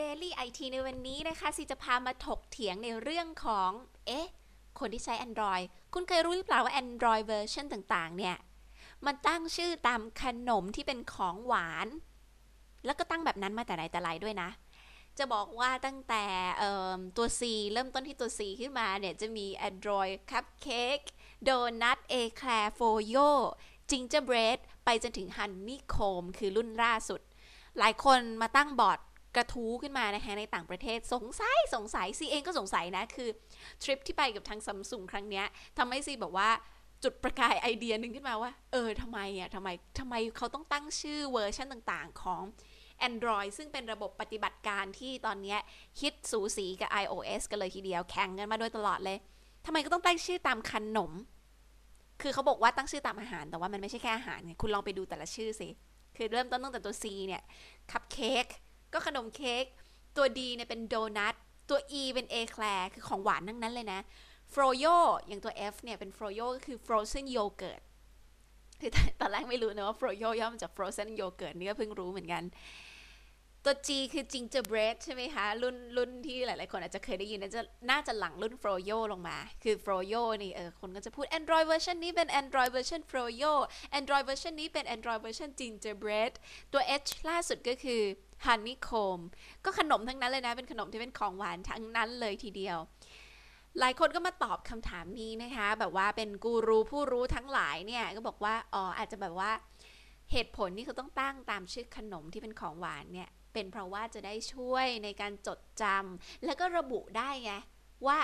Daily IT ในวันนี้นะคะสิจะพามาถกเถียงในเรื่องของ เอ๊ะ คนที่ใช้ Android คุณเคยรู้หรือเปล่าว่า Android เวอร์ชันต่างๆ เนี่ย มันตั้งชื่อตามขนมที่เป็นของหวาน แล้วก็ตั้งแบบนั้นมาแต่ไหนแต่ไรด้วยนะ จะบอกว่าตั้งแต่ตัว C เริ่มต้นที่ตัว C ขึ้นมาเนี่ย จะมี Android Cupcake Donut Eclair Froyo Gingerbread ไปจนถึง Honeycomb คือรุ่นล่าสุด หลายคนมาตั้งบอร์ด กระทู้ขึ้นมานะคะในต่างประเทศสงสัยสงสัยซีเองก็สงสัยนะ คือทริปที่ไปกับทางซัมซุงครั้งเนี้ยทำให้ซีแบบว่าจุดประกายไอเดียหนึ่งขึ้นมาว่า เออทำไมอะทำไมทำไมเขาต้องตั้งชื่อเวอร์ชันต่างๆ ของ Android ซึ่งเป็นระบบปฏิบัติการที่ตอนนี้ฮิตสูสีกับ iOS กันเลยทีเดียวแข่งกันมาโดยตลอดเลยทำไมก็ต้องตั้งชื่อตามขนม คือเขาบอกว่าตั้งชื่อตามอาหาร แต่ว่ามันไม่ใช่แค่อาหารไงคุณลองไปดูแต่ละชื่อสิ คือเริ่มต้นตั้งแต่ตัว C เนี่ย คัพเค้ก ก็ขนมเค้กตัวดีเนี่ยเป็นโดนัทตัว E เป็นเอแคลร์คือของหวานทั้งนั้นเลยนะฟรโยอย่างตัว F เนี่ยเป็นฟรโยก็คือ frozen yogurt คือตอนแรกไม่รู้นะว่าฟรโยย่อมาจาก frozen yogurt นี่ก็เพิ่งรู้เหมือนกัน ตัว G คือ gingerbread ใช่ไหมคะ รุ่นรุ่นที่หลาย ๆ คนอาจจะเคยได้ยินน่าจะน่าจะหลังรุ่น froyo ลงมา คือ froyo นี่เออคนก็จะพูด Android version นี้เป็น Android version froyo Android version นี้เป็น Android version gingerbread ตัว H ล่าสุดก็คือ honeycomb ก็ขนมทั้งนั้นเลยนะ เป็นขนมที่เป็นของหวานทั้งนั้นเลยทีเดียวหลายคนก็มาตอบคำถามนี้นะคะ แบบว่าเป็นกูรูผู้รู้ทั้งหลายเนี่ย ก็บอกว่า อ๋อ อาจจะแบบว่า เหตุผลที่เขาต้องตั้งตามชื่อขนมที่เป็นของหวานเนี่ย เป็นเพราะว่าจะได้ช่วยในการจดจำแล้วก็ระบุได้ไงว่า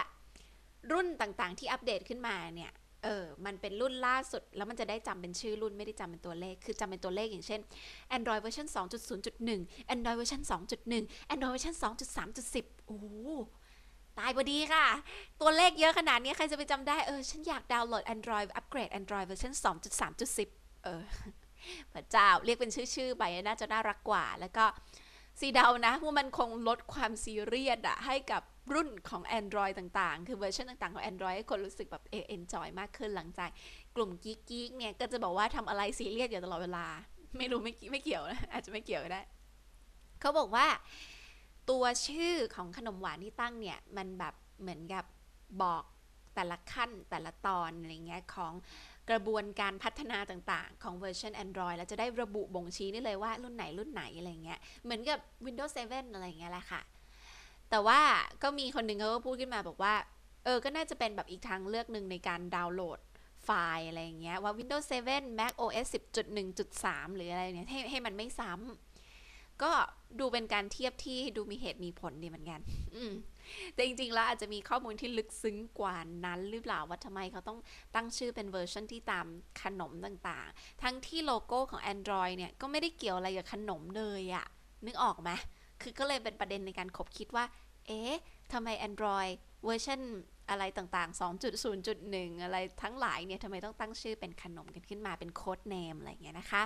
รุ่นต่างๆที่อัปเดตขึ้นมาเนี่ยเออ มันเป็นรุ่นล่าสุด แล้วมันจะได้จำเป็นชื่อรุ่นไม่ได้จำเป็นตัวเลข คือจำเป็นตัวเลขอย่างเช่น Android เวอร์ชัน2.0.1 Android เวอร์ชัน2.1 Android เวอร์ชัน2.3.10 โอ้ตายพอดีค่ะ ตัวเลขเยอะขนาดนี้ใครจะไปจำได้ เออ ฉันอยากดาวน์โหลด Android อัปเกรด Android เวอร์ชัน2.3.10 เออ พระเจ้า เรียกเป็นชื่อ ๆ ไปน่าจะน่ารักกว่า แล้วก็ ซีเดานะว่ามันคงลดความซีเรียสอะให้กับรุ่นของ Android ต่างๆ คือเวอร์ชันต่างๆ ของ Android ให้คนรู้สึกแบบเออเอนจอยมากขึ้นหลังจากกลุ่มกิ๊กๆเนี่ย ก็จะบอกว่าทำอะไรซีเรียสอยู่ตลอดเวลา ไม่รู้ไม่ไม่เกี่ยวนะ อาจจะไม่เกี่ยวก็ได้ เขาบอกว่า ตัวชื่อของขนมหวานที่ตั้งเนี่ย มันแบบเหมือนกับบอก แต่ละขั้นแต่ละตอนอะไรเงี้ยของกระบวนการพัฒนาต่างๆ ของเวอร์ชัน Android แล้วจะได้ระบุบ่งชี้ได้เลยว่ารุ่นไหนรุ่นไหนอะไรเงี้ยเหมือนกับ Windows 7 อะไรเงี้ยแหละค่ะ แต่ว่าก็มีคนหนึ่งเขาก็พูดขึ้นมาบอกว่า เออ ก็น่าจะเป็นแบบอีกทางเลือกหนึ่งในการดาวน์โหลดไฟล์อะไรเงี้ยว่า Windows 7 Mac OS 10.1.3 หรืออะไรเนี่ยให้ให้มันไม่ซ้ำก็ดูเป็นการเทียบที่ดูมีเหตุมีผลดีเหมือนกัน อืม แต่จริงๆแล้วอาจจะมีข้อมูลที่ลึกซึ้งกว่านั้นหรือเปล่าว่าทำไมเขาต้องตั้งชื่อเป็นเวอร์ชันที่ตามขนมต่างๆ ทั้งที่โลโก้ของ Android เนี่ย ก็ไม่ได้เกี่ยวอะไรกับขนมเลยอะนึกออกไหมคือก็เลยเป็นประเด็นในการคบคิดว่า เอ๊ะทำไม Android เวอร์ชันอะไรต่างๆ 2.0.1 อะไรทั้งหลายเนี่ยทำไมต้องตั้งชื่อเป็นขนมกันขึ้นมาเป็นโค้ดเนมอะไรเงี้ยนะคะ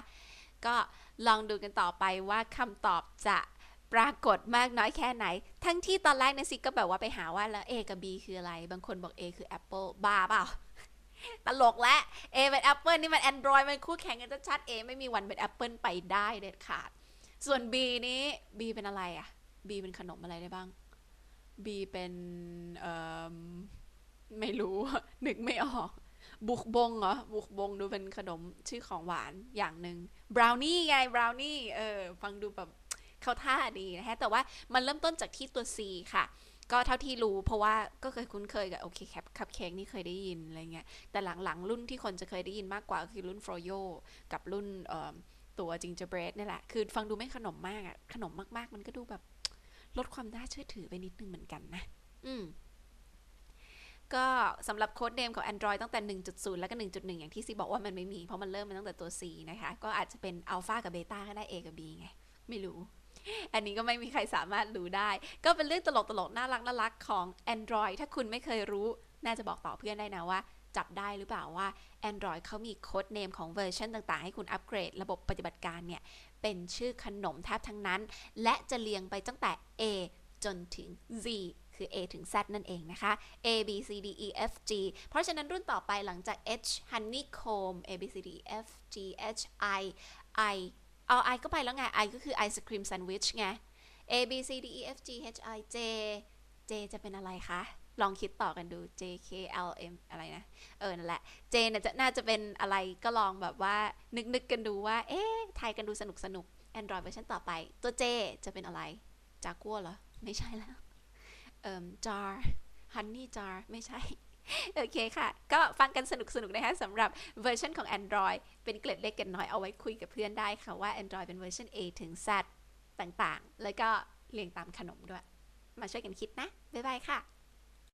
ก็ลองดูกันต่อไปว่าคำตอบจะ ปรากฏมากน้อยแค่ไหน ทั้งที่ตอนแรกนะซิก็แบบว่าไปหาว่าแล้ว A กับ B คืออะไร บางคนบอก A คือ Apple บ้าเปล่า ตลกและ A เป็น Apple นี่มัน Android มันคู่แข่งกันชัด A ไม่มีวันเป็น Apple ไปได้เด็ดขาด ส่วน B นี้ B เป็นอะไรอะ B เป็นขนมอะไรได้บ้าง B เป็นเอ่อไม่รู้นึกไม่ออก บุกบงเหรอ บุกบงดูเป็นขนมชื่อของหวานอย่างหนึ่งบราวนี่ไงบราวนี่เออ ฟังดูแบบ เขาท่าดีนะฮะ แต่ว่ามันเริ่มต้นจากที่ตัว C ค่ะ ก็เท่าที่รู้เพราะว่าก็เคยคุ้นเคยกับโอเคแคปคัพเค้กนี่เคยได้ยินอะไรเงี้ย แต่หลังๆ รุ่นที่คนจะเคยได้ยินมากกว่าคือรุ่นฟรโยกับรุ่นตัวจิงเจอร์เบรดนี่แหละ คือฟังดูไม่ขนมมากอะขนมมากๆ มันก็ดูแบบลดความน่าเชื่อถือไปนิดนึงเหมือนกันนะ อืมก็สำหรับโค้ดเนมของ Android ตั้งแต่ 1.0 แล้วก็ 1.1 อย่างที่ซีบอกว่ามันไม่มี เพราะมันเริ่มมาตั้งแต่ตัว C นะคะ ก็อาจจะเป็นอัลฟากับเบต้าก็ได้ A กับ B ไง ไม่รู้ อันนี้ก็ไม่มีใครสามารถรู้ได้ ก็เป็นเรื่องตลกตลกน่ารักน่ารักของ Android ถ้าคุณไม่เคยรู้ น่าจะบอกต่อเพื่อนได้นะว่า จับได้หรือเปล่าว่า Android เขามีโค้ดเนมของเวอร์ชันต่างๆ ให้คุณอัปเกรด ระบบปฏิบัติการเนี่ย เป็นชื่อขนมแทบทั้งนั้น และจะเรียงไปตั้งแต่ A จนถึง Z คือ A ถึง Z นั่นเองนะคะ A B C D E F G เพราะฉะนั้นรุ่นต่อไปหลังจาก H honeycomb A B C D E F G H I I เอา I ก็ไปแล้วไง I ก็คือไอศครีมแซนด์วิชไง A B C D E F G H I J J จะเป็นอะไรคะ ลองคิดต่อกันดู J K L M อะไรนะ เออ นั่นแหละ J เนี่ยจะน่าจะเป็นอะไรก็ลองแบบว่า นึกนึกกันดูว่า เอ๊ะทายกันดูสนุกสนุก Android เวอร์ชันต่อไป ตัว J จะเป็นอะไร จากัวเหรอ ไม่ใช่แล้ว เอ่อ jar honey jar ไม่ใช่ โอเคค่ะ ก็ฟังกันสนุกสนุกนะคะสำหรับเวอร์ชันของ Android เป็นเกล็ดเล็กเกล็ดน้อยเอาไว้คุยกับเพื่อนได้ค่ะว่า Android เป็นเวอร์ชัน A ถึง Z ต่างๆ แล้วก็เรียงตามขนมด้วย มาช่วยกันคิดนะ บ๊ายบายค่ะ